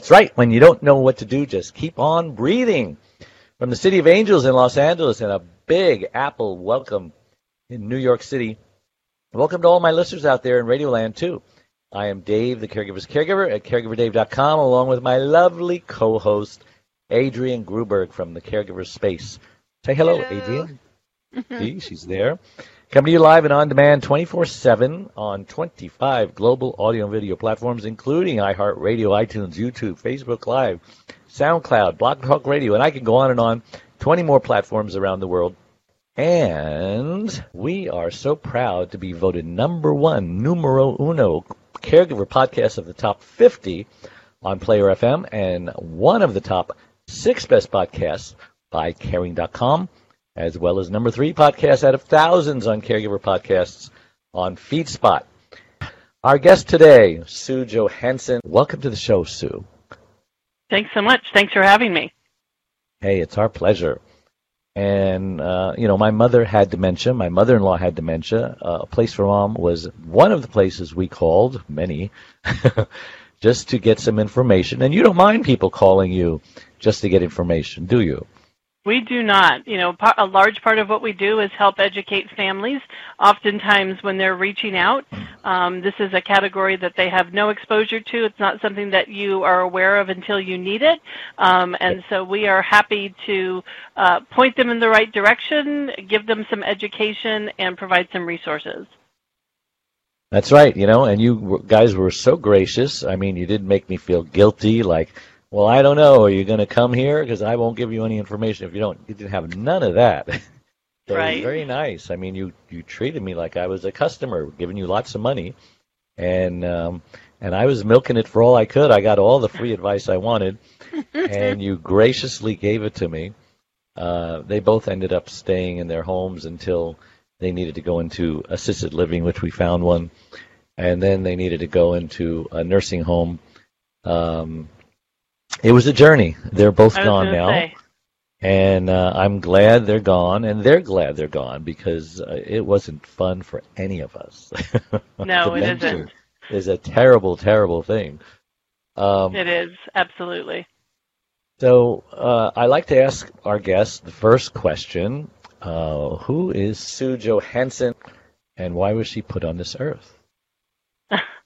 That's right. When you don't know what to do, just keep on breathing. From the City of Angels in Los Angeles and a big Apple welcome in New York City. Welcome to all my listeners out there in Radioland, too. I am Dave, the Caregiver's Caregiver at caregiverdave.com, along with my lovely co host, Adrienne Gruberg from the Caregiver Space. Say hello, Hello. Adrienne. See, she's there. Coming to you live and on demand 24 7 on 25 global audio and video platforms, including iHeartRadio, iTunes, YouTube, Facebook Live, SoundCloud, Blog Talk Radio, and I can go on and on. 20 more platforms around the world. And we are so proud to be voted number one, numero uno, caregiver podcast of the top 50 on Player FM and one of the top six best podcasts by caring.com, as well as number three podcast out of thousands on caregiver podcasts on FeedSpot. Our guest today, Sue Johansen. Welcome to the show, Sue. Thanks so much. Thanks for having me. Hey, it's our pleasure. And, uh, you know, my mother had dementia. My mother in law had dementia. Uh, a place for mom was one of the places we called, many, just to get some information. And you don't mind people calling you just to get information, do you? We do not. You know, a large part of what we do is help educate families. Oftentimes, when they're reaching out, um, this is a category that they have no exposure to. It's not something that you are aware of until you need it. Um, and so we are happy to uh, point them in the right direction, give them some education, and provide some resources. That's right, you know, and you guys were so gracious. I mean, you didn't make me feel guilty, like, well, I don't know, are you going to come here? Because I won't give you any information if you don't. You didn't have none of that. so Right. very nice. I mean, you, you treated me like I was a customer, giving you lots of money. And, um, and I was milking it for all I could. I got all the free advice I wanted, and you graciously gave it to me. Uh, they both ended up staying in their homes until they needed to go into assisted living, which we found one, and then they needed to go into a nursing home. Um, it was a journey. They're both gone now, say. and uh, I'm glad they're gone, and they're glad they're gone because uh, it wasn't fun for any of us. No, it isn't. Is a terrible, terrible thing. Um, It is, absolutely. so uh, I like to ask our guests the first question: uh, Who is Sue Johansen, and why was she put on this earth?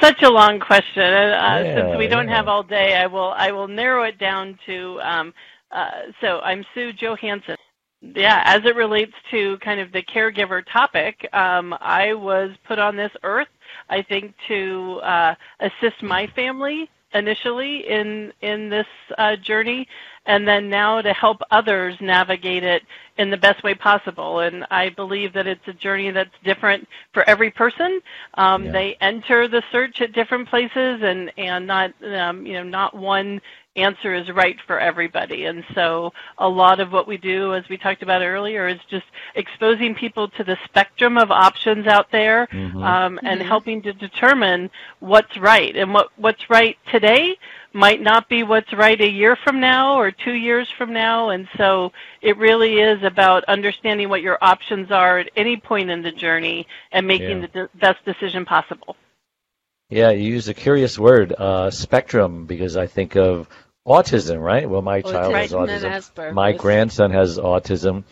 Such a long question. and, Uh, Yeah, since we don't yeah. have all day, I will I will narrow it down to. Um, uh, so I'm Sue Johansen. Yeah, as it relates to kind of the caregiver topic, um, I was put on this earth, I think, to uh, assist my family initially in in this uh, journey, and then now to help others navigate it in the best way possible. And I believe that it's a journey that's different for every person. Um, Yeah. They enter the search at different places, and and not um, you know not one answer is right for everybody. And so a lot of what we do, as we talked about earlier, is just exposing people to the spectrum of options out there Mhm. um, and helping to determine what's right. And what, what's right today might not be what's right a year from now or two years from now. And so it really is about understanding what your options are at any point in the journey and making Yeah. the de- best decision possible. Yeah, you used a curious word, uh, spectrum, because I think of autism, right? Well, my child has Autism and My grandson has autism.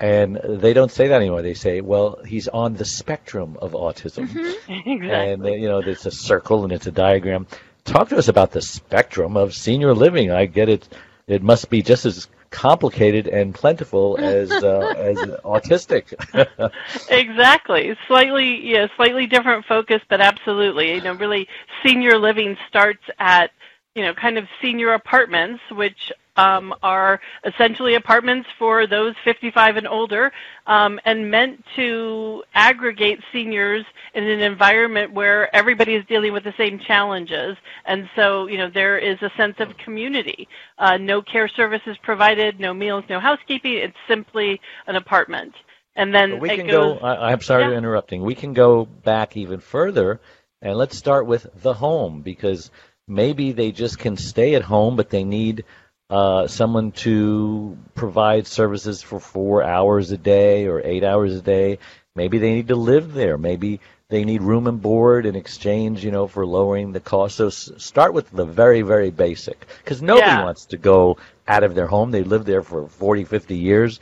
And they don't say that anymore. They say, well, he's on the spectrum of autism. exactly. And, uh, you know, it's a circle and it's a diagram. Talk to us about the spectrum of senior living. I get it. It must be just as complicated and plentiful as uh, as autistic. Exactly. Slightly, yeah, slightly different focus, but absolutely. You know, really, senior living starts at you know, kind of senior apartments, which um, are essentially apartments for those 55 and older, um, and meant to aggregate seniors in an environment where everybody is dealing with the same challenges. And so, you know, there is a sense of community. Uh, no care services provided, no meals, no housekeeping. It's simply an apartment. And then we can goes, go. I, I'm sorry Yeah. to interrupting. We can go back even further, and let's start with the home because maybe they just can stay at home, but they need uh, someone to provide services for four hours a day or eight hours a day. Maybe they need to live there. Maybe they need room and board in exchange, you know, for lowering the cost. So s- start with the very, very basic, because nobody Yeah. wants to go out of their home. They lived there for 40, 50 years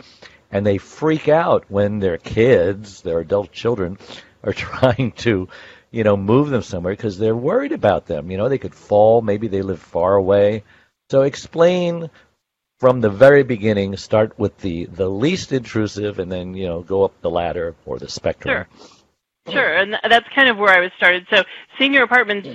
and they freak out when their kids, their adult children, are trying to, you know, move them somewhere because they're worried about them. You know, they could fall. Maybe they live far away. So explain from the very beginning. Start with the the least intrusive, and then you know go up the ladder or the spectrum. Sure, Sure, and that's kind of where I was started. So senior apartments,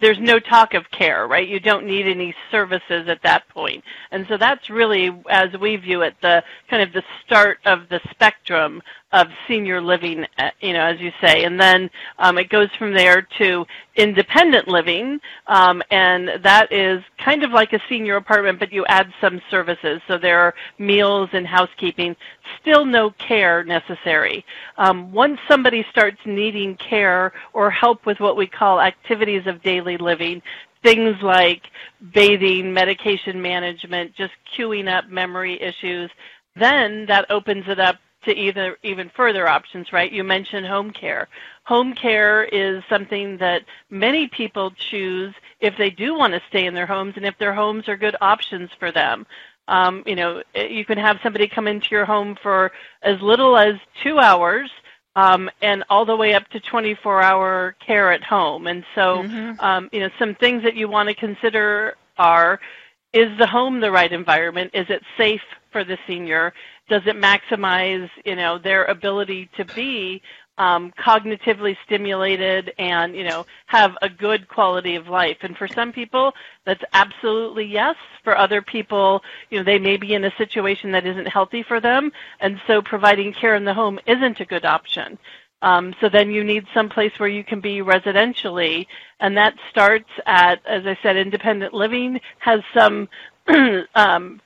there's no talk of care, right? You don't need any services at that point. And so that's really, as we view it, the kind of the start of the spectrum of senior living, uh, you know, as you say. And then um, it goes from there to independent living, um, and that is kind of like a senior apartment, but you add some services. So there are meals and housekeeping, still no care necessary. Um, once somebody starts needing care or help with what we call activities of daily living, things like bathing, medication management, just cueing up memory issues, then that opens it up to either even further options, right? You mentioned home care. Home care is something that many people choose if they do want to stay in their homes and if their homes are good options for them. Um, you know, you can have somebody come into your home for as little as two hours um, and all the way up to 24-hour care at home. And so, um, you know, some things that you want to consider are: is the home the right environment? Is it safe for the senior? Does it maximize, you know, their ability to be um, cognitively stimulated and, you know, have a good quality of life? And for some people, that's absolutely yes. For other people, you know, they may be in a situation that isn't healthy for them, and so providing care in the home isn't a good option. Um, so then you need some place where you can be residentially, and that starts at, as I said, independent living has some um,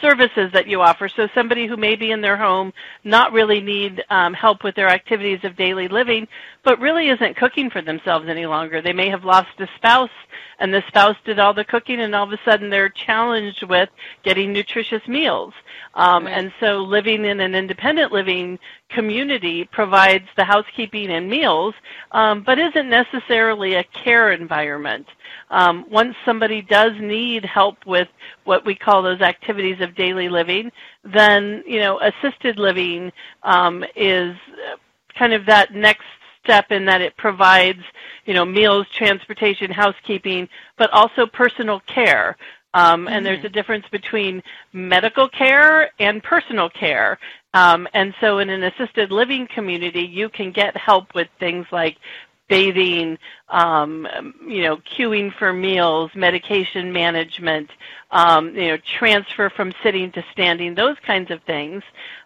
services that you offer. So somebody who may be in their home, not really need um, help with their activities of daily living, but really isn't cooking for themselves any longer. They may have lost a spouse, and the spouse did all the cooking, and all of a sudden they're challenged with getting nutritious meals. Um, Right. And so living in an independent living community provides the housekeeping and meals, um, but isn't necessarily a care environment. Um, once somebody does need help with what we call those activities of daily living, then you know assisted living um, is kind of that next step in that it provides you know meals, transportation, housekeeping, but also personal care. Um, and there's a difference between medical care and personal care. Um, and so in an assisted living community, you can get help with things like bathing, um, you know, cueing for meals, medication management, um, you know, transfer from sitting to standing, those kinds of things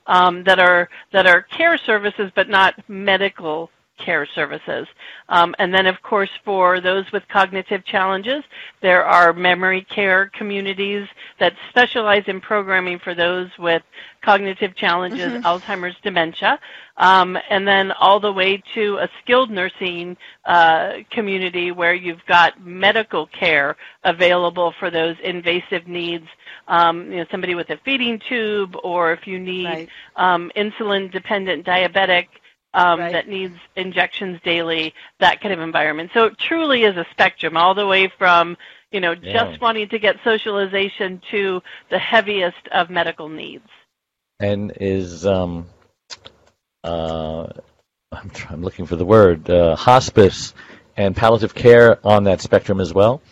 um, that are that are care services, but not medical care services. Um, and then, of course, for those with cognitive challenges, there are memory care communities that specialize in programming for those with cognitive challenges, Alzheimer's, dementia, um, and then all the way to a skilled nursing uh, community where you've got medical care available for those invasive needs. Um, you know, somebody with a feeding tube, or if you need Right. um, insulin-dependent diabetic um, Right. that needs injections daily, that kind of environment. So it truly is a spectrum, all the way from you know Yeah. just wanting to get socialization to the heaviest of medical needs. And is um, uh, I'm, try- I'm looking for the word uh, hospice and palliative care on that spectrum as well.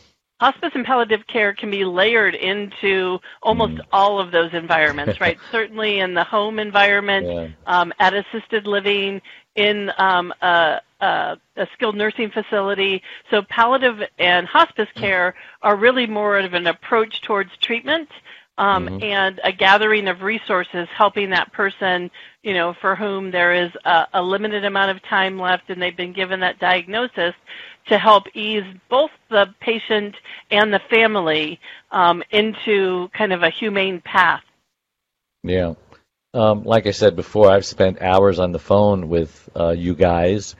Hospice and palliative care can be layered into almost Mm. all of those environments, right? Certainly in the home environment, Yeah. um, at assisted living, in um, a, a, a skilled nursing facility. So palliative and hospice care are really more of an approach towards treatment um, mm-hmm. and a gathering of resources helping that person, you know, for whom there is a, a limited amount of time left and they've been given that diagnosis to help ease both the patient and the family um, into kind of a humane path. Yeah. Um, like I said before, I've spent hours on the phone with uh, you guys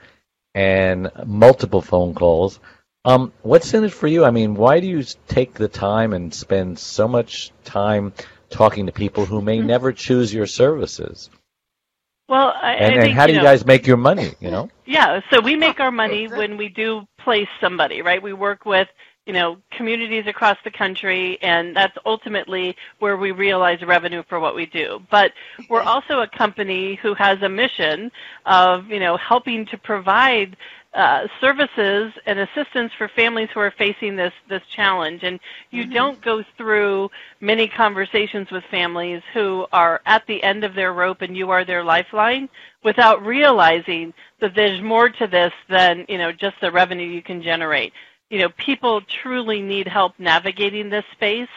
and multiple phone calls um, what's in it for you? I mean, why do you take the time and spend so much time talking to people who may never choose your services? Well, I, and, I and think, how do you, you know, guys make your money? You know? Yeah, so we make our money when we do place somebody, right? We work with you know communities across the country, and that's ultimately where we realize revenue for what we do. But we're also a company who has a mission of you know helping to provide uh, services and assistance for families who are facing this this challenge. And you mm-hmm. don't go through many conversations with families who are at the end of their rope and you are their lifeline without realizing that there's more to this than you know just the revenue you can generate. You know, people truly need help navigating this space.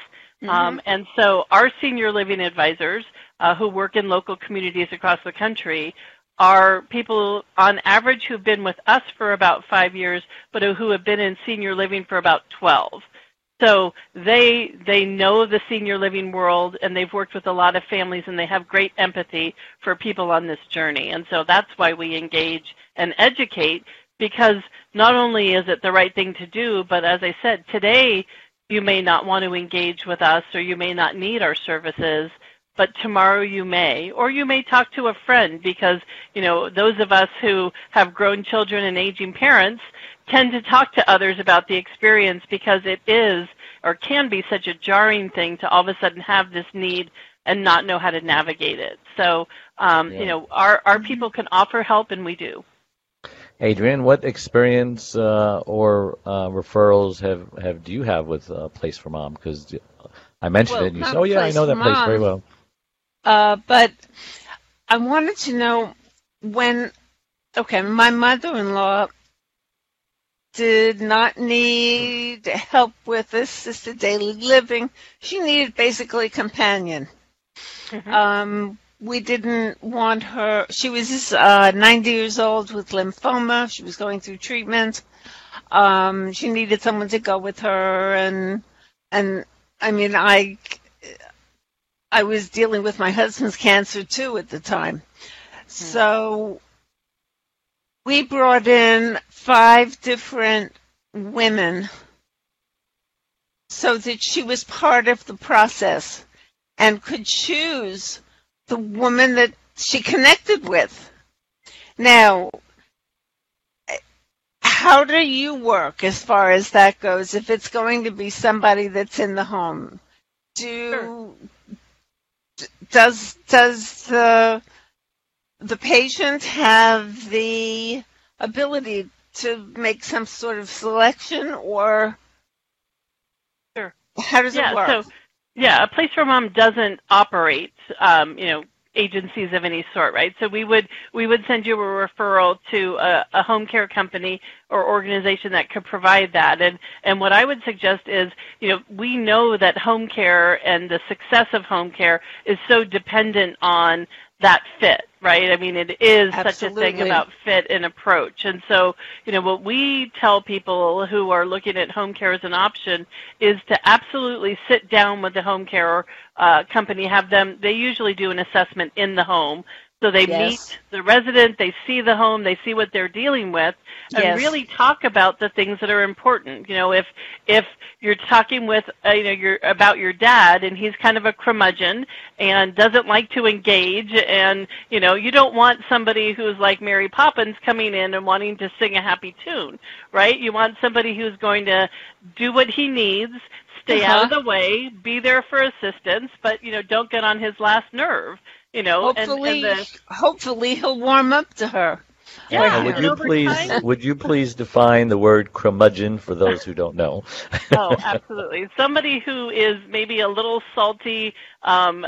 Mm-hmm. Um, and so our senior living advisors uh, who work in local communities across the country are people on average who've been with us for about five years, but who have been in senior living for about 12. So they they know the senior living world and they've worked with a lot of families and they have great empathy for people on this journey. And so that's why we engage and educate because not only is it the right thing to do, but as I said, today you may not want to engage with us or you may not need our services but tomorrow you may or you may talk to a friend because you know those of us who have grown children and aging parents tend to talk to others about the experience because it is or can be such a jarring thing to all of a sudden have this need and not know how to navigate it so um, yeah. you know our our people can offer help and we do Adrienne, what experience uh, or uh, referrals have, have do you have with uh, Place for Mom? Because I mentioned well, it, and you said, "Oh yeah, I know that place very well." Uh, but I wanted to know when, okay, my mother in law did not need help with assisted daily living. She needed basically companion. Mm-hmm. Um, we didn't want her, she was uh, 90 years old with lymphoma. She was going through treatment. Um, she needed someone to go with her and, and I mean, I I was dealing with my husband's cancer too at the time. So we brought in five different women so that she was part of the process and could choose the woman that she connected with. Now, how do you work as far as that goes if it's going to be somebody that's in the home? Do sure does does the the patient have the ability to make some sort of selection or? Sure. How does yeah, it work? so yeah a place for mom doesn't operate um, you know agencies of any sort, right? So we would we would send you a referral to a, a, home care company or organization that could provide that. And and what I would suggest is, you know, we know that home care and the success of home care is so dependent on that fit, right? I mean, it is Absolutely. such a thing about fit and approach. And so, you know, what we tell people who are looking at home care as an option is to absolutely sit down with the home care uh, company, have them, they usually do an assessment in the home so they yes. meet the resident, they see the home, they see what they're dealing with, and yes. really talk about the things that are important. You know, if if you're talking with uh, you know your about your dad and he's kind of a curmudgeon and doesn't like to engage, and you know you don't want somebody who's like Mary Poppins coming in and wanting to sing a happy tune, right? You want somebody who's going to do what he needs, stay uh-huh. out of the way, be there for assistance, but you know don't get on his last nerve you know, hopefully, and, and the, hopefully he'll warm up to her. Yeah, would you please would you please define the word curmudgeon for those who don't know? oh, absolutely. Somebody who is maybe a little salty, um,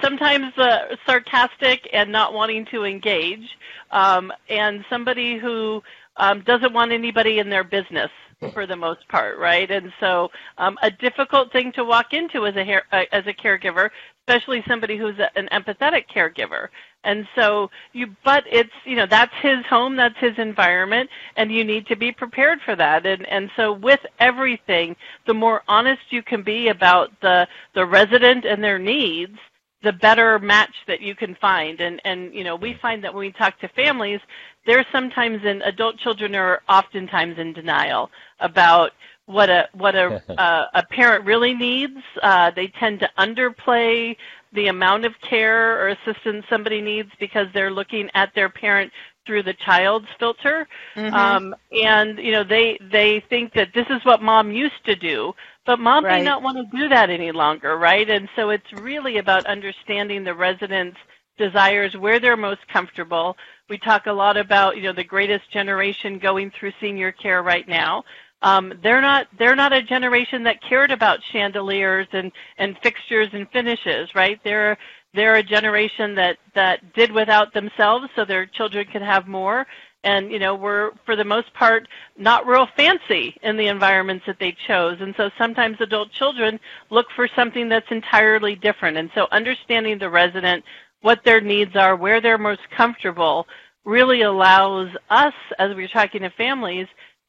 sometimes uh, sarcastic, and not wanting to engage, um, and somebody who um, doesn't want anybody in their business for the most part, right? And so, um, a difficult thing to walk into as a uh, as a caregiver, especially somebody who's a, an empathetic caregiver. And so you, but it's, you know, that's his home, that's his environment, and you need to be prepared for that. And, and so with everything, the more honest you can be about the, the resident and their needs, the better match that you can find. And, and, you know, we find that when we talk to families, they're sometimes in, adult children are oftentimes in denial about what a what a uh, a parent really needs. Uh, they tend to underplay the amount of care or assistance somebody needs because they're looking at their parent through the child's filter Mhm. um, and you know they they think that this is what mom used to do but mom may not want to do that any longer right and so it's really about understanding the residents desires where they're most comfortable we talk a lot about you know the greatest generation going through senior care right now um, they're not they're not a generation that cared about chandeliers and and fixtures and finishes, right? They're they're a generation that that did without themselves so their children could have more. And you know, we're for the most part not real fancy in the environments that they chose. And so sometimes adult children look for something that's entirely different. And so understanding the resident, what their needs are, where they're most comfortable, really allows us, as we're talking to families,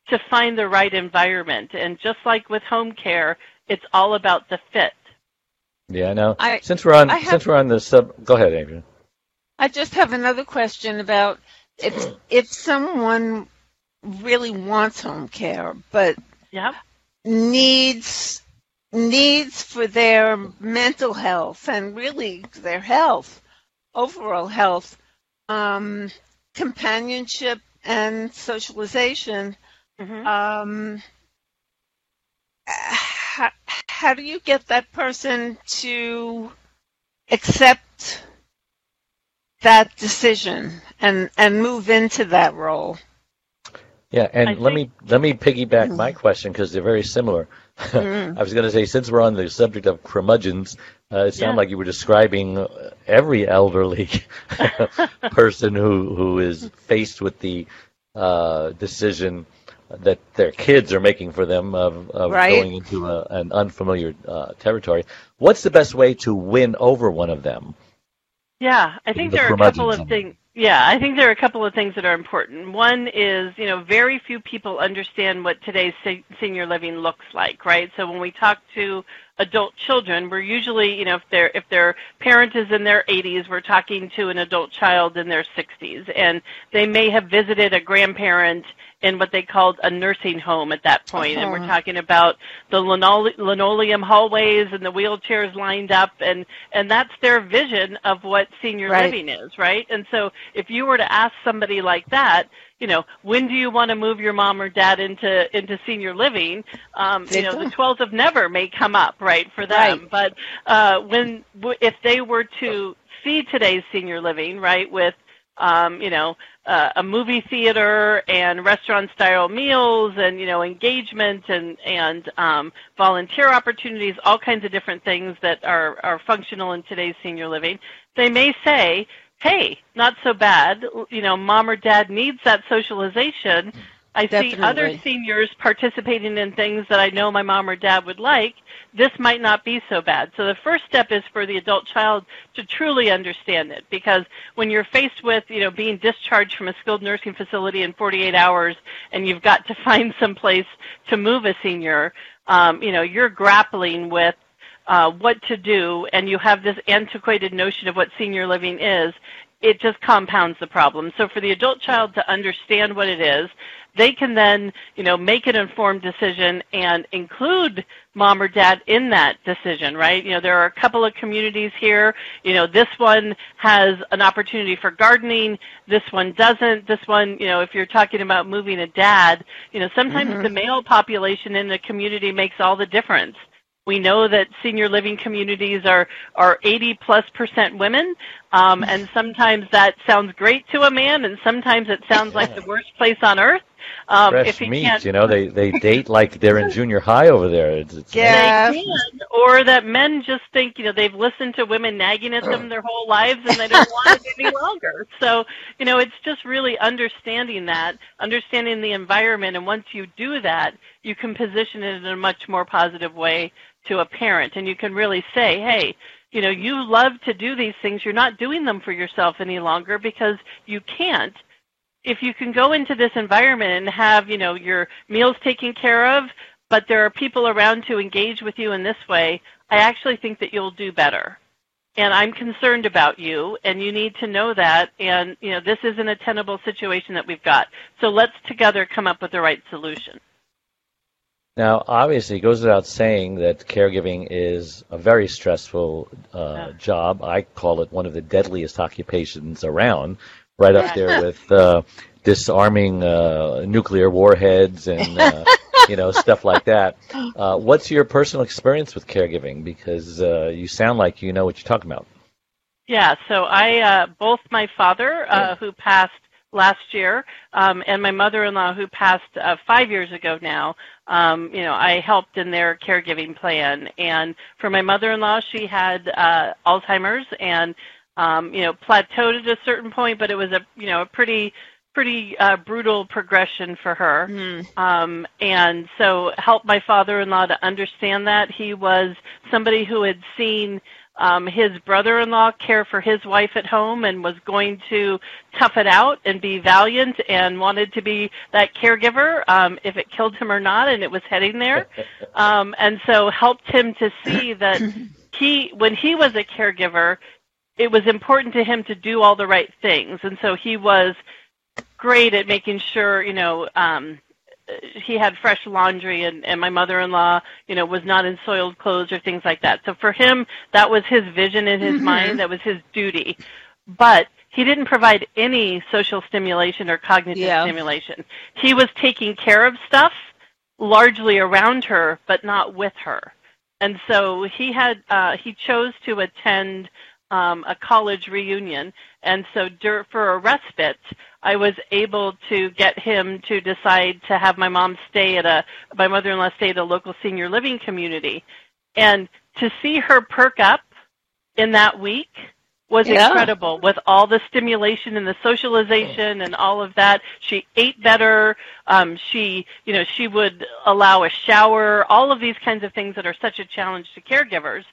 to find the right environment. And just like with home care, it's all about the fit. Yeah, no. I- since we're on have- since we're on the sub, go ahead, Adrienne. I just have another question about if if someone really wants home care but Yeah. needs needs for their mental health and really their health, overall health, um, companionship and socialization. hmm Um, how, how do you get that person to accept that decision and and move into that role? Yeah, and I let think- me let me piggyback my question because they're very similar. Mm. I was going to say, since we're on the subject of curmudgeons, uh, it sounded Yeah. like you were describing uh, every elderly person who who is faced with the uh, decision that their kids are making for them of, of Right. going into a, an unfamiliar uh, territory. What's the best way to win over one of them? Yeah, I think The there are a couple of things. Yeah, I think there are a couple of things that are important. One is, you know, very few people understand what today's se- senior living looks like, right? So when we talk to adult children, we're usually, you know, if their if their parent is in their 80s, we're talking to an adult child in their 60s, and they may have visited a grandparent in what they called a nursing home at that point, and we're Uh-huh. talking about the linole- linoleum hallways and the wheelchairs lined up, and and that's their vision of what senior Right. living is, right? And so if you were to ask somebody like that, you know, when do you want to move your mom or dad into into senior living? Um, you know, the don't. of never may come up, right, for them. Right. But uh, when w- if they were to see today's senior living, right, with um, you know, uh, a movie theater and restaurant style meals and you know engagement and and um, volunteer opportunities, all kinds of different things that are are functional in today's senior living. They may say, "Hey, not so bad. You know, mom or dad needs that socialization." I see other seniors participating in things that I know my mom or dad would like. This might not be so bad. So the first step is for the adult child to truly understand it because when you're faced with, you know, being discharged from a skilled nursing facility in 48 hours and you've got to find some place to move a senior, um, you know, you're grappling with uh, what to do and you have this antiquated notion of what senior living is, it just compounds the problem. So for the adult child to understand what it is, they can then, you know, make an informed decision and include mom or dad in that decision, right? You know, there are a couple of communities here. You know, this one has an opportunity for gardening. This one doesn't. This one, you know, if you're talking about moving a dad, you know, sometimes mm-hmm. the male population in the community makes all the difference. We know that senior living communities are, are 80 plus percent women, um, and sometimes that sounds great to a man, and sometimes it sounds like the worst place on earth. Um, Fresh if he meat, can't, you know, they they date like they're in junior high over there. It's, it's Yeah. they can, or that men just think you know they've listened to women nagging at them their whole lives and they don't want it any longer. So you know it's just really understanding that, understanding the environment, and once you do that, you can position it in a much more positive way to a parent, and you can really say, hey. You know, you love to do these things. You're not doing them for yourself any longer because you can't if you can go into this environment and have you know your meals taken care of but there are people around to engage with you in this way i actually think that you'll do better and i'm concerned about you and you need to know that and you know this is an attainable situation that we've got so let's together come up with the right solution Now, obviously, it goes without saying that caregiving is a very stressful uh, Yeah. job. I call it one of the deadliest occupations around, right up there with uh, disarming uh, nuclear warheads and uh, you know stuff like that. Uh, what's your personal experience with caregiving? Because uh, you sound like you know what you're talking about. Yeah, so I uh, both my father, uh, who passed last year, um, and my mother-in-law, who passed uh, five years ago now. Um, you know, I helped in their caregiving plan, and for my mother-in-law, she had uh, Alzheimer's and um, you know plateaued at a certain point, but it was a you know a pretty pretty uh, brutal progression for her. Mm. Um, and so helped my father-in-law to understand that he was somebody who had seen um, his brother-in-law care for his wife at home and was going to tough it out and be valiant and wanted to be that caregiver um, if it killed him or not, and it was heading there. Um, and so helped him to see that he, when he was a caregiver, it was important to him to do all the right things, and so he was great at making sure you know um he had fresh laundry and and my mother-in-law you know was not in soiled clothes or things like that. So for him that was his vision in his Mhm. mind. That was his duty. But he didn't provide any social stimulation or cognitive Yeah. stimulation. He was taking care of stuff largely around her but not with her. And so he had uh he chose to attend um, a college reunion, and so dur- for a respite, I was able to get him to decide to have my mom stay at a my mother-in-law stay at a local senior living community, and to see her perk up in that week was Yeah. incredible with all the stimulation and the socialization and all of that. She ate better. Um, she, you know, she would allow a shower. All of these kinds of things that are such a challenge to caregivers.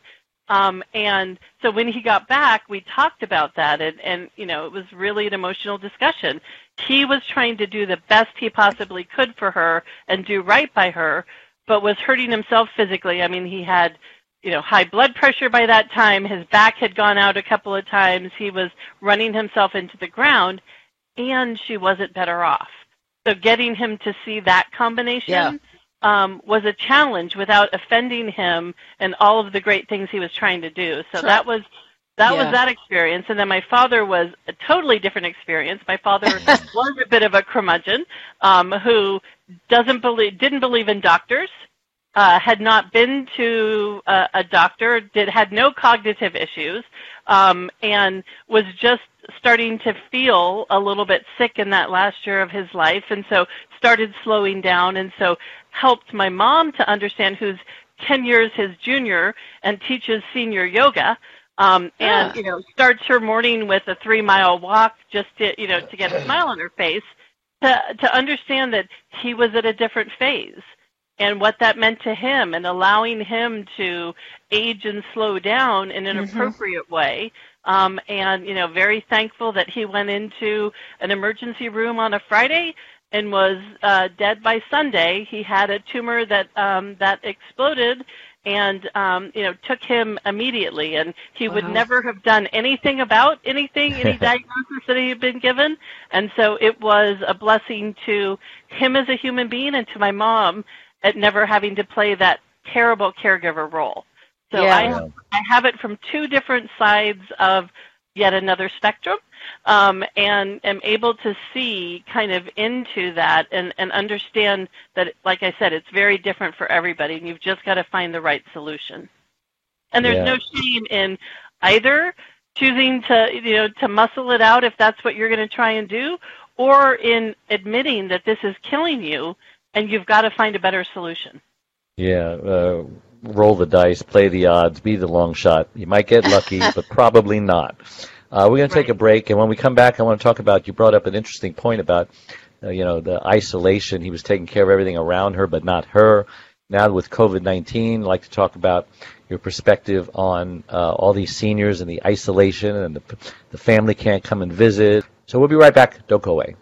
Um, and so when he got back, we talked about that, and, and you know, it was really an emotional discussion. He was trying to do the best he possibly could for her and do right by her, but was hurting himself physically. I mean, he had, you know, high blood pressure by that time. His back had gone out a couple of times. He was running himself into the ground, and she wasn't better off. So getting him to see that combination Yeah. Um, was a challenge without offending him and all of the great things he was trying to do. So Sure. that was that Yeah. was that experience. And then my father was a totally different experience. My father was a bit of a curmudgeon um, who doesn't believe didn't believe in doctors. Uh, had not been to a, a doctor, did had no cognitive issues, um, and was just starting to feel a little bit sick in that last year of his life, and so started slowing down, and so helped my mom to understand who's 10 years his junior and teaches senior yoga. Um, and Ah. you know starts her morning with a three mile walk just to you know to get a smile on her face to to understand that he was at a different phase and what that meant to him and allowing him to age and slow down in an Mhm. appropriate way um, and you know very thankful that he went into an emergency room on a friday and was uh, dead by sunday. He had a tumor that um, that exploded and um, you know took him immediately. And he would never have done anything about anything any diagnosis that he had been given. And so it was a blessing to him as a human being and to my mom at never having to play that terrible caregiver role. So Yeah. I, I have it from two different sides of yet another spectrum um, and am able to see kind of into that and, and understand that, like I said, it's very different for everybody, and you've just got to find the right solution. And there's Yeah. no shame in either choosing to you know to muscle it out if that's what you're going to try and do, or in admitting that this is killing you and you've got to find a better solution. Yeah, uh, roll the dice, play the odds, be the long shot. You might get lucky, but probably not. Uh, we're going to take a break, and when we come back, I want to talk about. You brought up an interesting point about, uh, you know, the isolation. He was taking care of everything around her, but not her. Now with COVID nineteen, I'd like to talk about your perspective on uh, all these seniors and the isolation, and the, the family can't come and visit. So we'll be right back. Don't go away.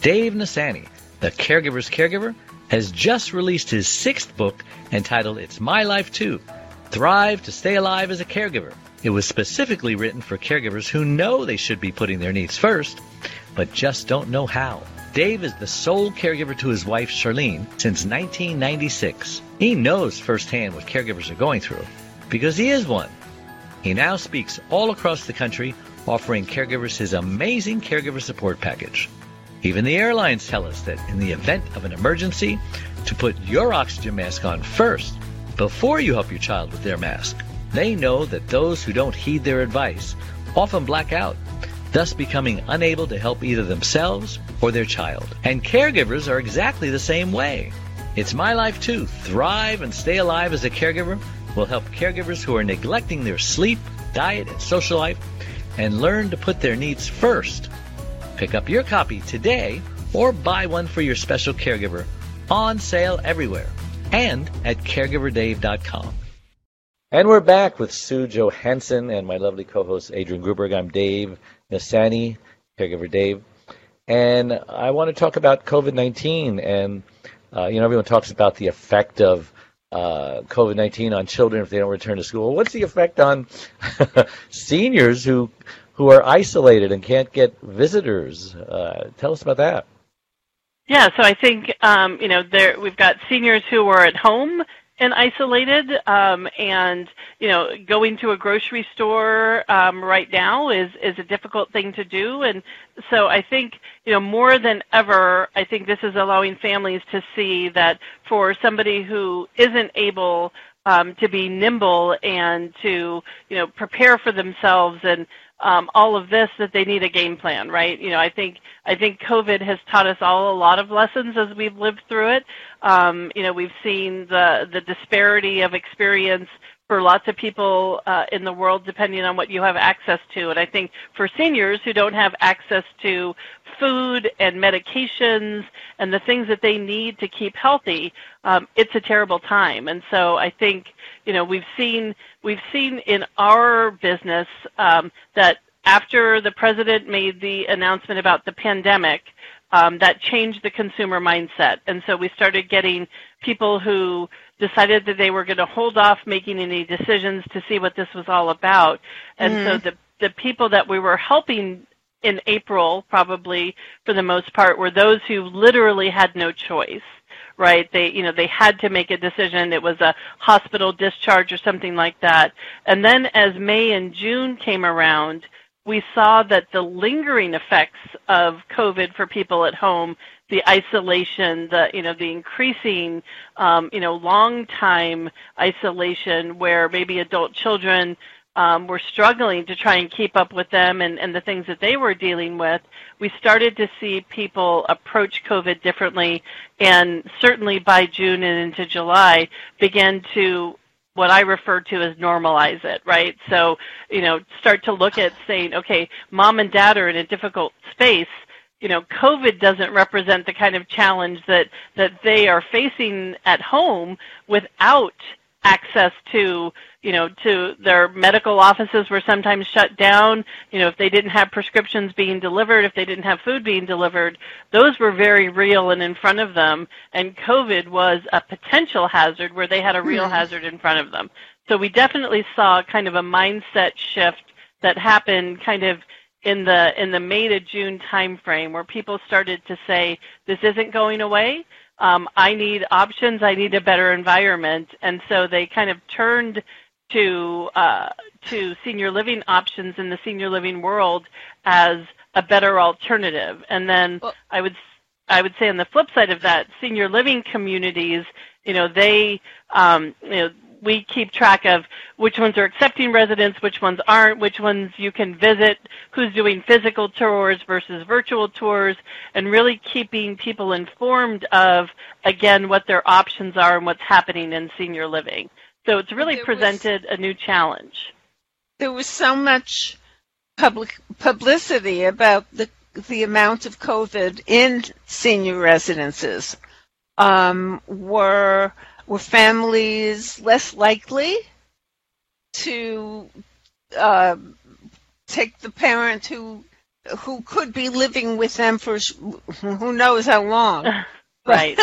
Dave Nassaney, the caregiver's caregiver, has just released his sixth book entitled It's My Life Too Thrive to Stay Alive as a Caregiver. It was specifically written for caregivers who know they should be putting their needs first, but just don't know how. Dave is the sole caregiver to his wife, Charlene, since 1996. He knows firsthand what caregivers are going through because he is one. He now speaks all across the country, offering caregivers his amazing caregiver support package. Even the airlines tell us that in the event of an emergency, to put your oxygen mask on first before you help your child with their mask. They know that those who don't heed their advice often black out, thus becoming unable to help either themselves or their child. And caregivers are exactly the same way. It's my life too. Thrive and stay alive as a caregiver will help caregivers who are neglecting their sleep, diet, and social life and learn to put their needs first Pick up your copy today or buy one for your special caregiver on sale everywhere and at caregiverdave.com. And we're back with Sue Johansen and my lovely co-host Adrienne Gruberg. I'm Dave Nassaney, caregiver Dave, and I want to talk about COVID-19. And uh, you know, everyone talks about the effect of uh, COVID-19 on children if they don't return to school. What's the effect on seniors who who are isolated and can't get visitors. Uh, tell us about that. Yeah, so I think um, you know there we've got seniors who are at home and isolated, um, and you know going to a grocery store um, right now is is a difficult thing to do, and so I think you know more than ever, I think this is allowing families to see that for somebody who isn't able um, to be nimble and to you know prepare for themselves and um, all of this that they need a game plan, right? You know, I think I think COVID has taught us all a lot of lessons as we've lived through it. Um, you know, we've seen the the disparity of experience for lots of people uh, in the world, depending on what you have access to. And I think for seniors who don't have access to food and medications and the things that they need to keep healthy, um, it's a terrible time. And so I think you know we've seen we've seen in our business um, that after the president made the announcement about the pandemic. Um, that changed the consumer mindset. And so we started getting people who decided that they were going to hold off making any decisions to see what this was all about. And mm. so the the people that we were helping in April, probably for the most part, were those who literally had no choice. Right? They, you know, they had to make a decision. It was a hospital discharge or something like that. And then as May and June came around, we saw that the lingering effects of COVID for people at home the isolation, the you know the increasing um, you know long time isolation where maybe adult children um, were struggling to try and keep up with them and, and the things that they were dealing with, we started to see people approach COVID differently, and certainly by June and into July began to what I refer to as normalize it, right? So, you know, start to look at saying, okay, mom and dad are in a difficult space you know, COVID doesn't represent the kind of challenge that, that they are facing at home without access to, you know, to their medical offices were sometimes shut down. You know, if they didn't have prescriptions being delivered, if they didn't have food being delivered, those were very real and in front of them. And COVID was a potential hazard where they had a real mm. hazard in front of them. So we definitely saw kind of a mindset shift that happened kind of in the in the May to June timeframe where people started to say this isn't going away. Um, I need options. I need a better environment, and so they kind of turned to uh, to senior living options in the senior living world as a better alternative. And then well, I would I would say on the flip side of that, senior living communities, you know, they um, you know we keep track of which ones are accepting residents, which ones aren't, which ones you can visit, who's doing physical tours versus virtual tours, and really keeping people informed of, again, what their options are and what's happening in senior living. So it's really There presented a new challenge. There was so much public publicity about the the amount of COVID in senior residences. Um, were were families less likely to uh, take the parent who who could be living with them for who knows how long Right.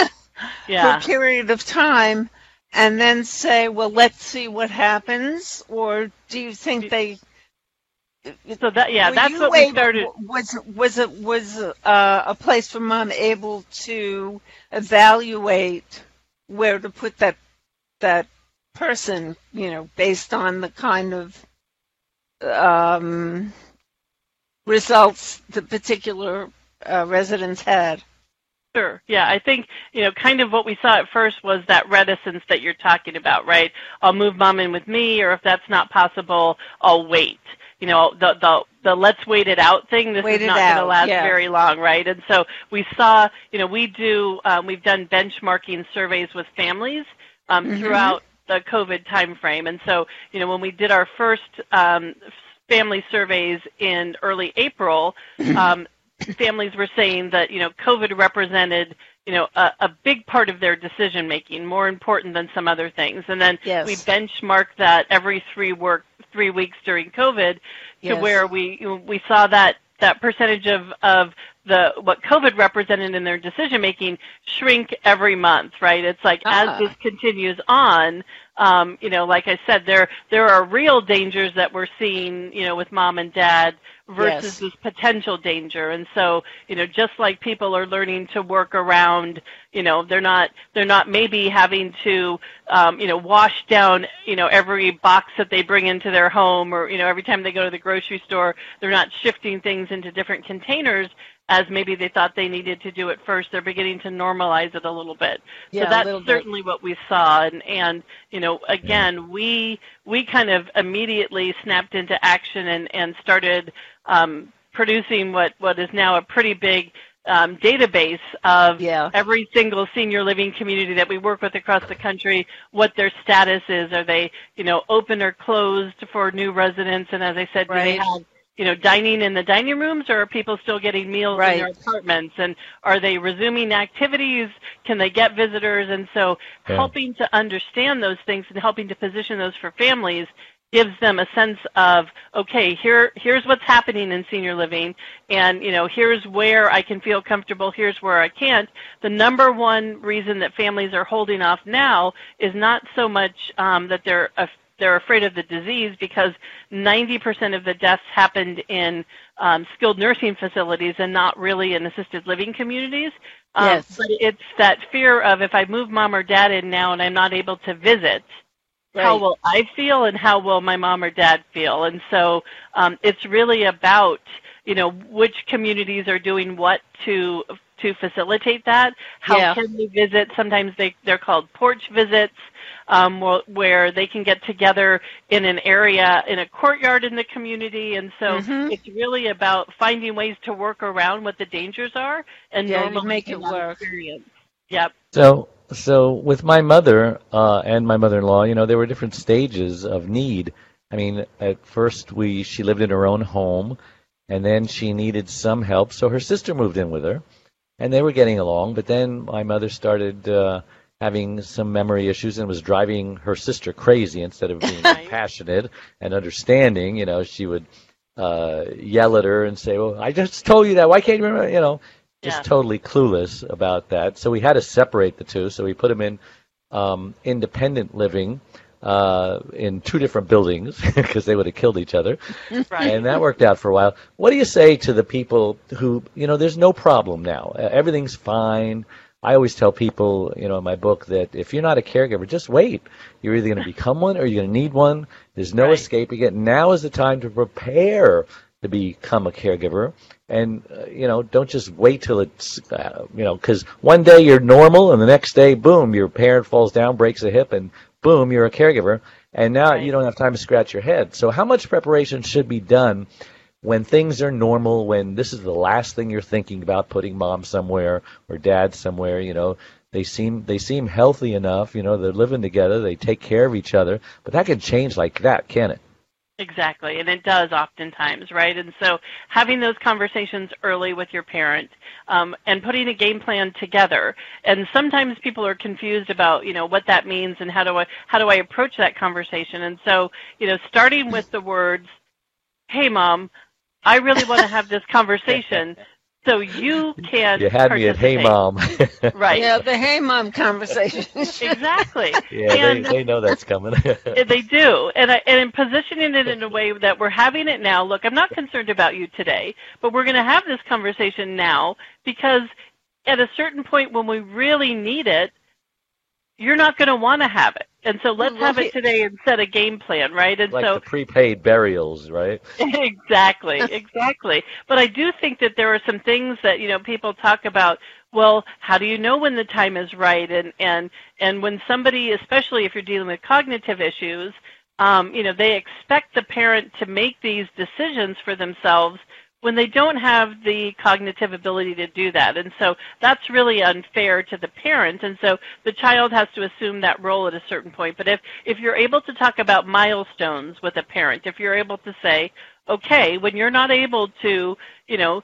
Yeah. for a period of time and then say, well, let's see what happens? Or do you think they? So that yeah, that's what we started. Was was it was uh, a place for mom able to evaluate where to put that that person? You know, based on the kind of um, results the particular uh, residents had. Sure. Yeah, I think you know, kind of what we saw at first was that reticence that you're talking about, right? I'll move mom in with me, or if that's not possible, I'll wait. You know, the the the let's wait it out thing. This Wait is not going to last yeah. very long, right? And so we saw, you know, we do um, we've done benchmarking surveys with families um, Mhm. throughout the COVID timeframe, and so you know, when we did our first um, family surveys in early April. Um, families were saying that you know COVID represented you know a, a big part of their decision making, more important than some other things. And then Yes. we benchmarked that every three work three weeks during COVID to Yes. where we we saw that that percentage of of the what COVID represented in their decision making shrink every month, right? It's like Ah. as this continues on, um, you know, like I said, there there are real dangers that we're seeing, you know, with mom and dad versus Yes. this potential danger. And so, you know, just like people are learning to work around, you know, they're not they're not maybe having to um, you know, wash down, you know, every box that they bring into their home or, you know, every time they go to the grocery store, they're not shifting things into different containers as maybe they thought they needed to do at first. They're beginning to normalize it a little bit. Yeah, so that's little bit. certainly what we saw and and you know again we we kind of immediately snapped into action and and started um, producing what what is now a pretty big um, database of Yeah. every single senior living community that we work with across the country, what their status is. Are they, you know, open or closed for new residents? And as I said, do they have, you know, dining in the dining rooms or are people still getting meals Right. in their apartments? And are they resuming activities? Can they get visitors? And so Yeah. helping to understand those things and helping to position those for families gives them a sense of okay here here's what's happening in senior living and you know here's where I can feel comfortable here's where I can't the number one reason that families are holding off now is not so much um, that they're af- they're afraid of the disease because 90% of the deaths happened in um, skilled nursing facilities and not really in assisted living communities. Um, Yes. But it's that fear of if I move mom or dad in now and I'm not able to visit, how will I feel and how will my mom or dad feel? And so um, it's really about you know which communities are doing what to to facilitate that. How Yeah. can we visit? Sometimes they they're called porch visits, um, where, where they can get together in an area in a courtyard in the community. And so Mhm. it's really about finding ways to work around what the dangers are and Yeah, you make it work. Experience. Yep. So, so with my mother uh, and my mother-in-law, you know, there were different stages of need. I mean, at first we she lived in her own home, and then she needed some help, so her sister moved in with her, and they were getting along. But then my mother started uh, having some memory issues and was driving her sister crazy. Instead of being passionate and understanding, you know, she would uh, yell at her and say, "Well, I just told you that. Why can't you remember?" You know, just Yeah. totally clueless about that. So we had to separate the two. So we put them in um, independent living uh, in two different buildings because they would have killed each other, Right. and that worked out for a while. What do you say to the people who, you know, there's no problem now. Everything's fine. I always tell people, you know, in my book that if you're not a caregiver, just wait. You're either going to become one or you're going to need one. There's no Right. escaping it. Now is the time to prepare to become a caregiver. And, uh, you know, don't just wait till it's, uh, you know, because one day you're normal and the next day, boom, your parent falls down, breaks a hip, and boom, you're a caregiver, and now Right. you don't have time to scratch your head. So how much preparation should be done when things are normal, when this is the last thing you're thinking about putting mom somewhere or dad somewhere, you know, they seem they seem healthy enough, you know, they're living together, they take care of each other, but that can change like that, can it? Exactly, and it does oftentimes, right? And so having those conversations early with your parent um, and putting a game plan together. And sometimes people are confused about, you know, what that means and how do I how do I approach that conversation. And so, you know, starting with the words, "Hey, mom, I really want to have this conversation." So you can. You had me at hey mom. Right. Yeah, the hey mom conversation. Exactly. yeah, they, And- they know that's coming. They do, and I, and in positioning it in a way that we're having it now. Look, I'm not concerned about you today, but we're going to have this conversation now because at a certain point when we really need it, you're not going to want to have it, and so let's have it today and set a game plan, right? And like so the prepaid burials, right? exactly, exactly. But I do think that there are some things that you know people talk about. Well, how do you know when the time is right? And and and when somebody, especially if you're dealing with cognitive issues, um, you know, they expect the parent to make these decisions for themselves when they don't have the cognitive ability to do that. And so that's really unfair to the parent. And so the child has to assume that role at a certain point. But if, if you're able to talk about milestones with a parent, if you're able to say, okay, when you're not able to, you know,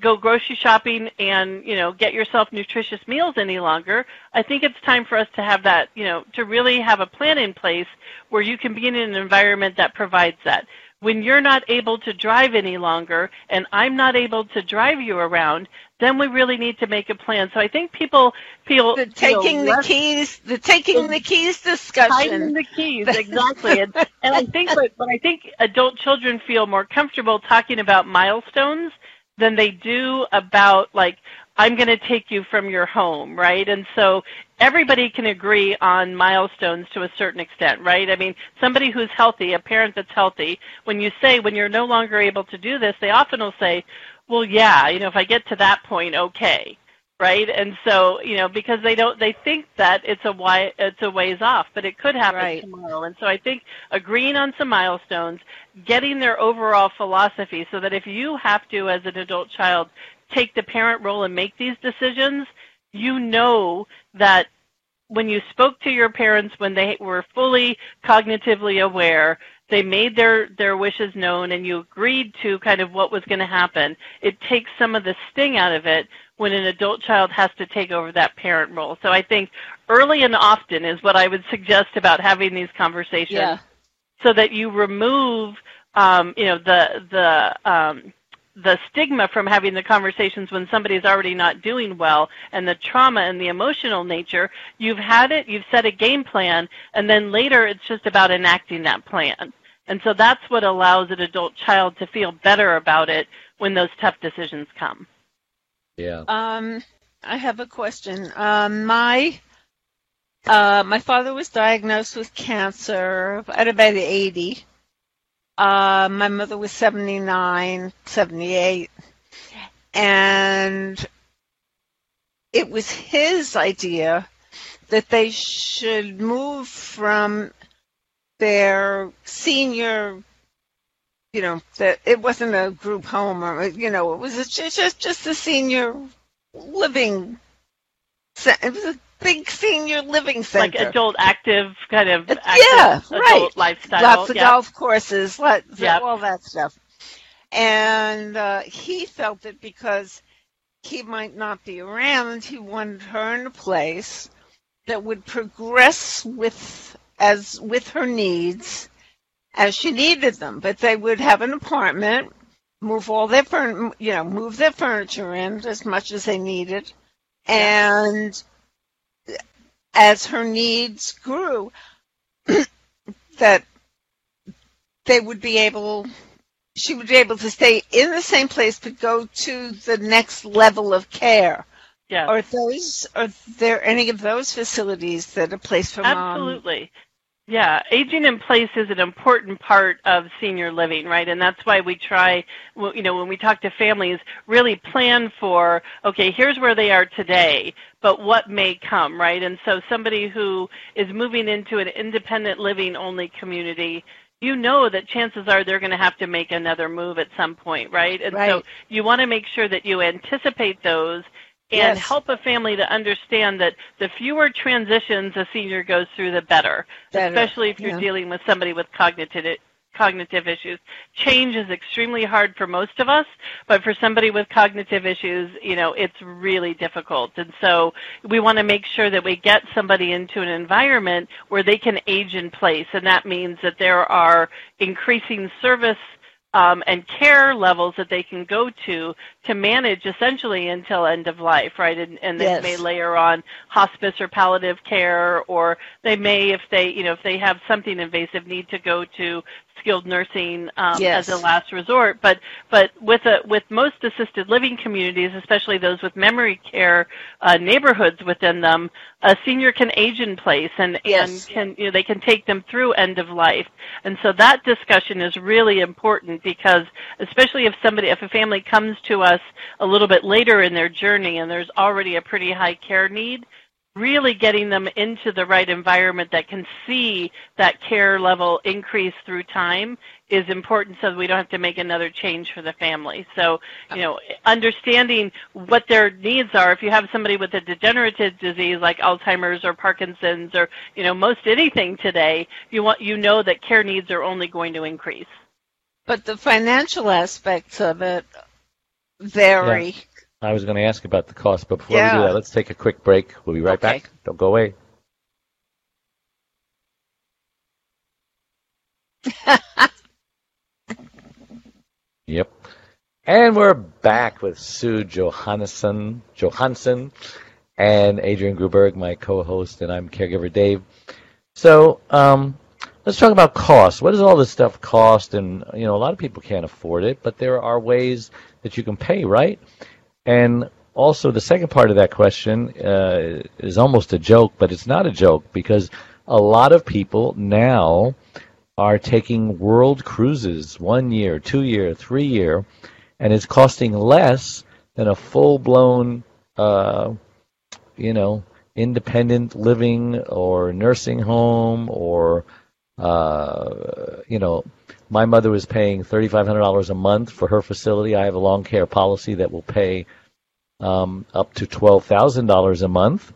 go grocery shopping and, you know, get yourself nutritious meals any longer, I think it's time for us to have that, you know, to really have a plan in place where you can be in an environment that provides that when you're not able to drive any longer and I'm not able to drive you around, then we really need to make a plan. So I think people feel the feel taking the less keys, the taking the keys discussion. the keys, exactly. and, and I think, but, but I think adult children feel more comfortable talking about milestones than they do about like, I'm going to take you from your home, right? And so everybody can agree on milestones to a certain extent, right? I mean, somebody who's healthy, a parent that's healthy, when you say when you're no longer able to do this, they often will say, well, yeah, you know, if I get to that point, okay right? And so, you know, because they don't, they think that it's a why, it's a ways off, but it could happen Right. tomorrow. And so, I think agreeing on some milestones, getting their overall philosophy, so that if you have to, as an adult child, take the parent role and make these decisions, you know that when you spoke to your parents when they were fully cognitively aware, they made their, their wishes known and you agreed to kind of what was going to happen. It takes some of the sting out of it when an adult child has to take over that parent role. So I think early and often is what I would suggest about having these conversations Yeah. so that you remove um, you know the the um, the stigma from having the conversations when somebody's already not doing well and the trauma and the emotional nature you've had it you've set a game plan and then later it's just about enacting that plan and so that's what allows an adult child to feel better about it when those tough decisions come Yeah. Um, I have a question. Um, my uh, my father was diagnosed with cancer at about 80. Uh, my mother was 79, 78. And it was his idea that they should move from their senior, you know, that it wasn't a group home or, you know, it was just, just, just a senior living, it was a big senior living center. like adult active kind of active yeah, adult right. lifestyle Lots of yeah. golf courses, lots, Yep. all that stuff. And uh, he felt that because he might not be around, he wanted her in a place that would progress with as with her needs as she needed them. But they would have an apartment, move all their furn, you know, move their furniture in as much as they needed, and as her needs grew, that they would be able she would be able to stay in the same place but go to the next level of care. yeah Are those are there any of those facilities that are placed for mom? Yeah, aging in place is an important part of senior living, right? And that's why we try, you know, when we talk to families, really plan for, okay, here's where they are today, but what may come, right? And so somebody who is moving into an independent living only community, you know that chances are they're going to have to make another move at some point, right? And right. so you want to make sure that you anticipate those and yes. help a family to understand that the fewer transitions a senior goes through, the better, better. especially if you're yeah. dealing with somebody with cognitive cognitive issues. Change is extremely hard for most of us, but for somebody with cognitive issues, you know, it's really difficult. And so we want to make sure that we get somebody into an environment where they can age in place, and that means that there are increasing service um, and care levels that they can go to to manage essentially until end of life, right? And, and they yes. may layer on hospice or palliative care, or they may, if they, you know, if they have something invasive, need to go to skilled nursing um, yes. as a last resort. But but with a, with most assisted living communities, especially those with memory care uh, neighborhoods within them, a senior can age in place and yes. and can you know they can take them through end of life. And so that discussion is really important because especially if somebody if a family comes to us a little bit later in their journey and there's already a pretty high care need really getting them into the right environment that can see that care level increase through time is important so that we don't have to make another change for the family. So, you know, understanding what their needs are. If you have somebody with a degenerative disease like Alzheimer's or Parkinson's or, you know, most anything today, you want you know that care needs are only going to increase. But the financial aspects of it vary. Yeah. I was going to ask about the cost, but before yeah. we do that, let's take a quick break. We'll be right okay. back. Don't go away. yep. And we're back with Sue Johansen, Johansen and Adrienne Gruberg, my co-host, and I'm caregiver Dave. So, um, let's talk about cost. What does all this stuff cost? And you know, a lot of people can't afford it, but there are ways that you can pay, right? And also, the second part of that question uh, is almost a joke, but it's not a joke because a lot of people now are taking world cruises one year, two year, three year, and it's costing less than a full blown, uh, you know, independent living or nursing home or, uh, you know, my mother was paying $3,500 a month for her facility. I have a long care policy that will pay um, up to $12,000 a month.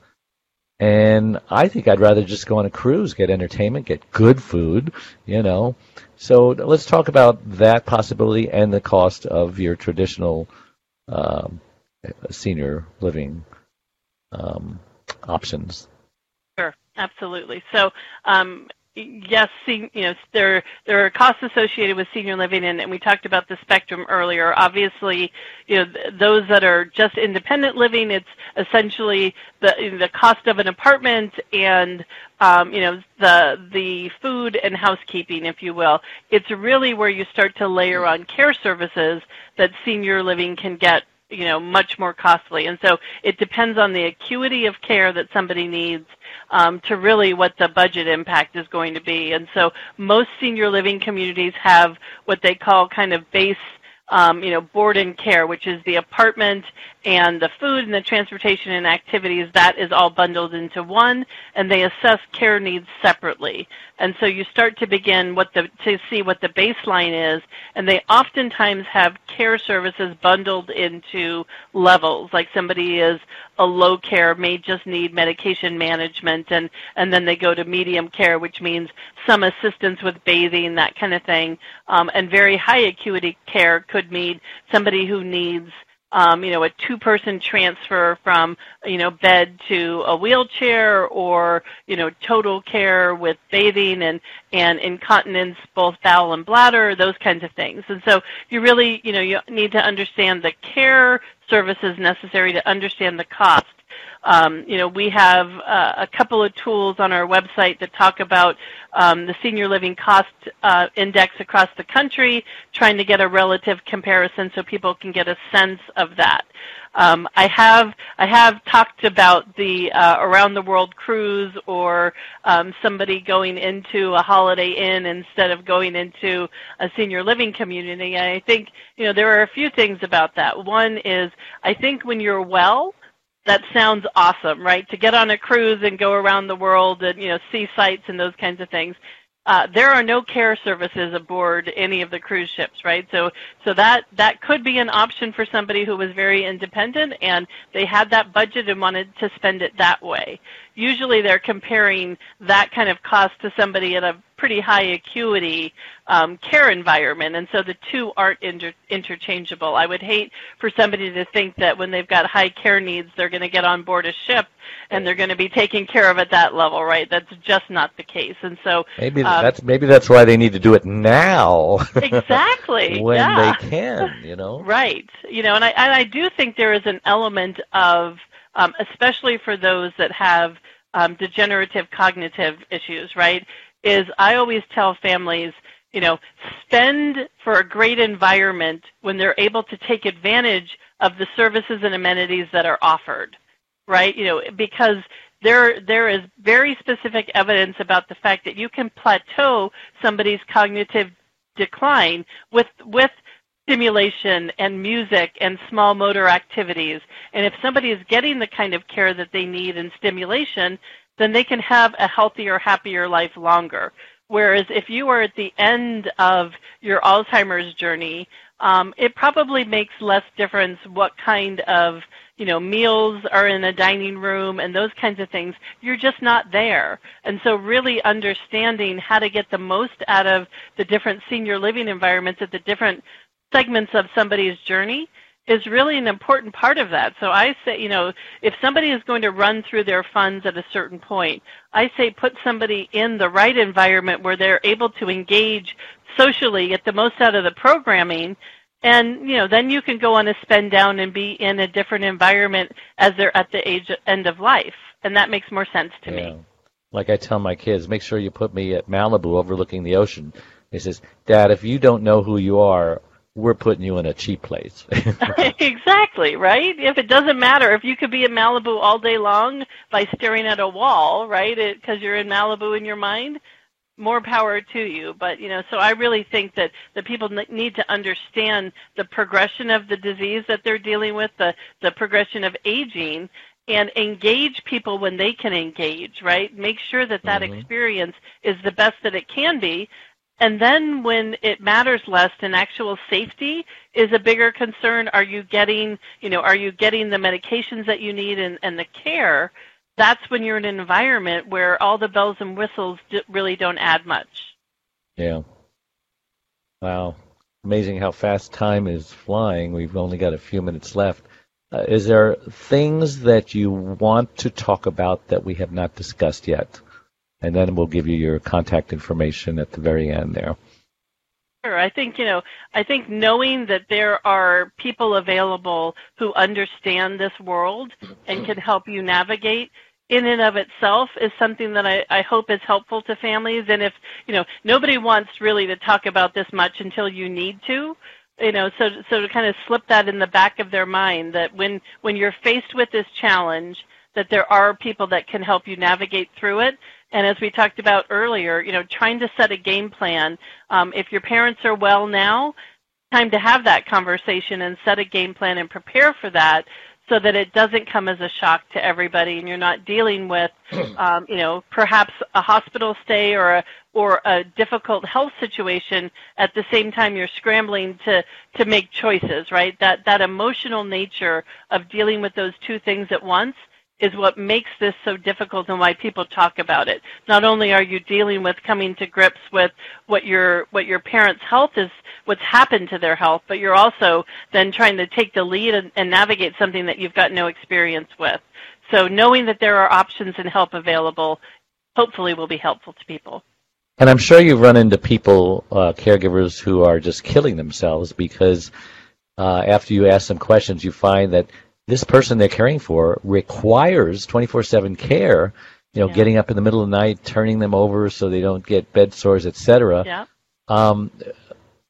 And I think I'd rather just go on a cruise, get entertainment, get good food, you know. So let's talk about that possibility and the cost of your traditional um, senior living um, options. Sure, absolutely. So um, yes, you know, there there are costs associated with senior living, and, and we talked about the spectrum earlier. Obviously, you know, those that are just independent living, it's essentially the the cost of an apartment and um, you know the the food and housekeeping, if you will. It's really where you start to layer on care services that senior living can get you know much more costly. And so it depends on the acuity of care that somebody needs um, to really what the budget impact is going to be. And so most senior living communities have what they call kind of base um, you know, board and care, which is the apartment and the food and the transportation and activities, that is all bundled into one, and they assess care needs separately. And so you start to begin what the, to see what the baseline is, and they oftentimes have care services bundled into levels, like somebody is a low care, may just need medication management, and, and then they go to medium care, which means some assistance with bathing, that kind of thing. Um, and very high acuity care could mean somebody who needs um, you know, a two-person transfer from, you know, bed to a wheelchair or, you know, total care with bathing and, and incontinence, both bowel and bladder, those kinds of things. And so you really, you know, you need to understand the care services necessary to understand the cost. Um, you know, we have uh, a couple of tools on our website that talk about um, the senior living cost uh, index across the country, trying to get a relative comparison so people can get a sense of that. Um, I have I have talked about the uh, around the world cruise or um, somebody going into a Holiday Inn instead of going into a senior living community. And I think you know there are a few things about that. One is I think when you're well, that sounds awesome, right? To get on a cruise and go around the world and you know see sights and those kinds of things. Uh, there are no care services aboard any of the cruise ships, right? So, so that that could be an option for somebody who was very independent and they had that budget and wanted to spend it that way. Usually, they're comparing that kind of cost to somebody in a pretty high acuity um, care environment, and so the two aren't inter- interchangeable. I would hate for somebody to think that when they've got high care needs, they're going to get on board a ship and they're going to be taken care of at that level, right? That's just not the case, and so maybe um, that's maybe that's why they need to do it now. exactly when yeah. they can, you know. Right, you know, and I and I do think there is an element of, um, especially for those that have um, degenerative cognitive issues, right? is I always tell families, you know, spend for a great environment when they're able to take advantage of the services and amenities that are offered, right? You know, because there there is very specific evidence about the fact that you can plateau somebody's cognitive decline with with stimulation and music and small motor activities. And if somebody is getting the kind of care that they need and stimulation, then they can have a healthier, happier life longer. Whereas if you are at the end of your Alzheimer's journey, um, it probably makes less difference what kind of you know meals are in a dining room and those kinds of things. You're just not there, and so really understanding how to get the most out of the different senior living environments at the different segments of somebody's journey is really an important part of that. So I say, you know, if somebody is going to run through their funds at a certain point, I say put somebody in the right environment where they're able to engage socially, get the most out of the programming, and you know, then you can go on a spend down and be in a different environment as they're at the age end of life, and that makes more sense to yeah. me. Like I tell my kids, make sure you put me at Malibu overlooking the ocean. He says, Dad, if you don't know who you are, we're putting you in a cheap place. exactly, right? If it doesn't matter, if you could be in Malibu all day long by staring at a wall, right? Because you're in Malibu in your mind, more power to you. But, you know, so I really think that the people need to understand the progression of the disease that they're dealing with, the, the progression of aging, and engage people when they can engage, right? Make sure that that mm-hmm. experience is the best that it can be and then when it matters less and actual safety is a bigger concern, are you getting, you know, are you getting the medications that you need and, and the care? That's when you're in an environment where all the bells and whistles really don't add much. Yeah. Wow. Amazing how fast time is flying. We've only got a few minutes left. Uh, is there things that you want to talk about that we have not discussed yet? And then we'll give you your contact information at the very end there. Sure. I think, you know, I think knowing that there are people available who understand this world and can help you navigate in and of itself is something that I, I hope is helpful to families. And if, you know, nobody wants really to talk about this much until you need to, you know, so, so to kind of slip that in the back of their mind that when, when you're faced with this challenge, that there are people that can help you navigate through it and as we talked about earlier, you know, trying to set a game plan. Um, if your parents are well now, time to have that conversation and set a game plan and prepare for that so that it doesn't come as a shock to everybody and you're not dealing with um, you know perhaps a hospital stay or a or a difficult health situation at the same time you're scrambling to to make choices right that that emotional nature of dealing with those two things at once is what makes this so difficult and why people talk about it. Not only are you dealing with coming to grips with what your what your parents' health is, what's happened to their health, but you're also then trying to take the lead and, and navigate something that you've got no experience with. So knowing that there are options and help available, hopefully, will be helpful to people. And I'm sure you've run into people, uh, caregivers, who are just killing themselves because uh, after you ask them questions, you find that this person they're caring for requires 24/7 care. You know, Yeah. getting up in the middle of the night, turning them over so they don't get bed sores, etc. Yeah. Um,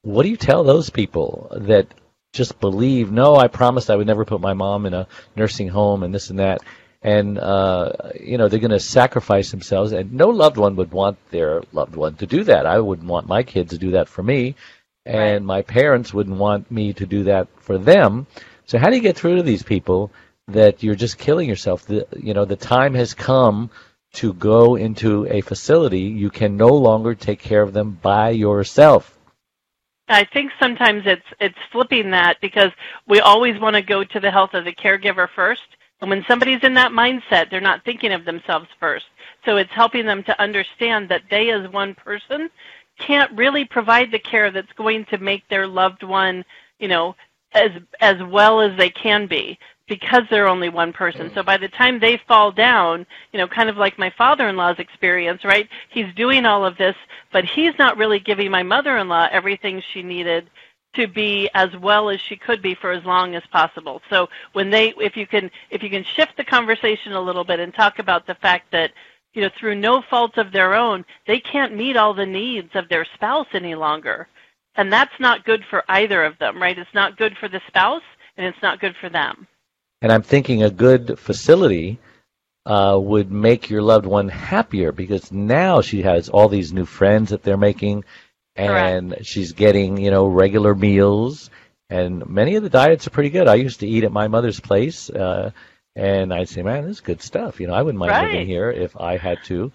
what do you tell those people that just believe, no, I promised I would never put my mom in a nursing home and this and that, and uh, you know they're going to sacrifice themselves, and no loved one would want their loved one to do that. I wouldn't want my kids to do that for me, and Right. my parents wouldn't want me to do that for them. So how do you get through to these people that you're just killing yourself? The, you know, the time has come to go into a facility. You can no longer take care of them by yourself. I think sometimes it's it's flipping that because we always want to go to the health of the caregiver first. And when somebody's in that mindset, they're not thinking of themselves first. So it's helping them to understand that they as one person can't really provide the care that's going to make their loved one, you know, as as well as they can be because they're only one person. Mm. So by the time they fall down, you know, kind of like my father-in-law's experience, right? He's doing all of this, but he's not really giving my mother-in-law everything she needed to be as well as she could be for as long as possible. So when they if you can if you can shift the conversation a little bit and talk about the fact that you know through no fault of their own, they can't meet all the needs of their spouse any longer. And that's not good for either of them, right? It's not good for the spouse and it's not good for them. And I'm thinking a good facility uh, would make your loved one happier because now she has all these new friends that they're making, and she's getting you know regular meals, and many of the diets are pretty good. I used to eat at my mother's place, uh, and I'd say, man, this is good stuff. You know, I wouldn't mind Right. living here if I had to.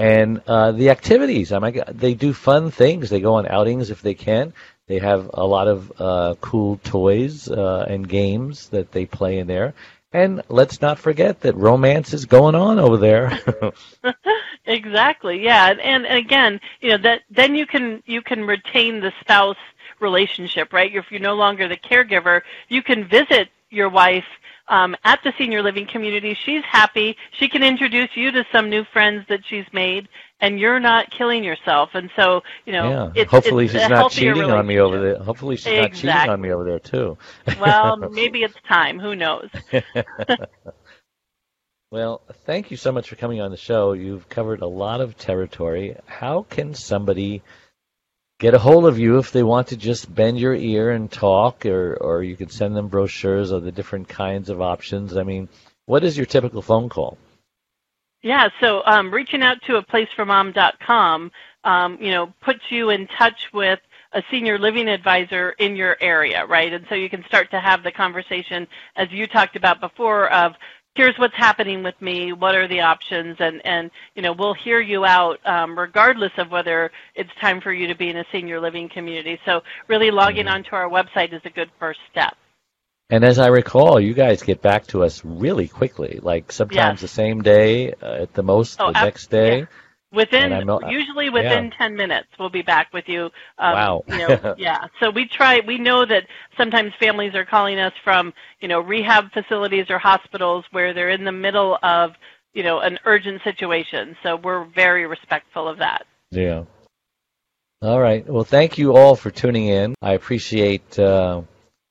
And uh, the activities, I mean, they do fun things. They go on outings if they can. They have a lot of uh, cool toys uh, and games that they play in there. And let's not forget that romance is going on over there. exactly. Yeah. And, and again, you know, that then you can you can retain the spouse relationship, right? If you're no longer the caregiver, you can visit your wife um, at the senior living community. She's happy. She can introduce you to some new friends that she's made, and you're not killing yourself. And so, you know, yeah. it's, Hopefully it's she's not cheating on me over there. Hopefully she's not cheating on me over there too. Well, maybe it's time. Who knows? Well, thank you so much for coming on the show. You've covered a lot of territory. How can somebody get a hold of you if they want to just bend your ear and talk, or, or you can send them brochures of the different kinds of options? I mean, what is your typical phone call? Yeah, so um, reaching out to a placeformom.com, um, you know, puts you in touch with a senior living advisor in your area, right? And so you can start to have the conversation, as you talked about before, of here's what's happening with me, what are the options, and, and you know, we'll hear you out um, regardless of whether it's time for you to be in a senior living community. So really logging Mhm. onto our website is a good first step. And as I recall, you guys get back to us really quickly, like sometimes Yes. the same day, uh, at the most Oh, the ab- next day. yeah. Within not- usually within ten minutes, we'll be back with you. Um, Wow. you know, yeah. So we try. We know that sometimes families are calling us from you know rehab facilities or hospitals where they're in the middle of you know an urgent situation. So we're very respectful of that. Yeah. All right. Well, thank you all for tuning in. I appreciate uh,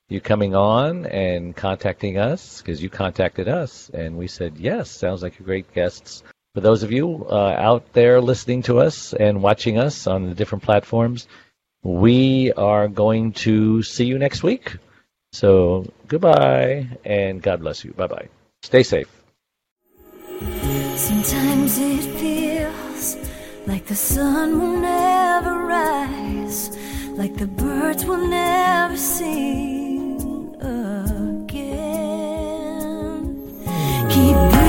you coming on and contacting us because you contacted us and we said, yes, sounds like you're great guests for those of you uh, out there listening to us and watching us on the different platforms, we are going to see you next week. So goodbye and God bless you. Bye bye. Stay safe. Sometimes it feels like the sun will never rise, like the birds will never sing again. Keep breathing.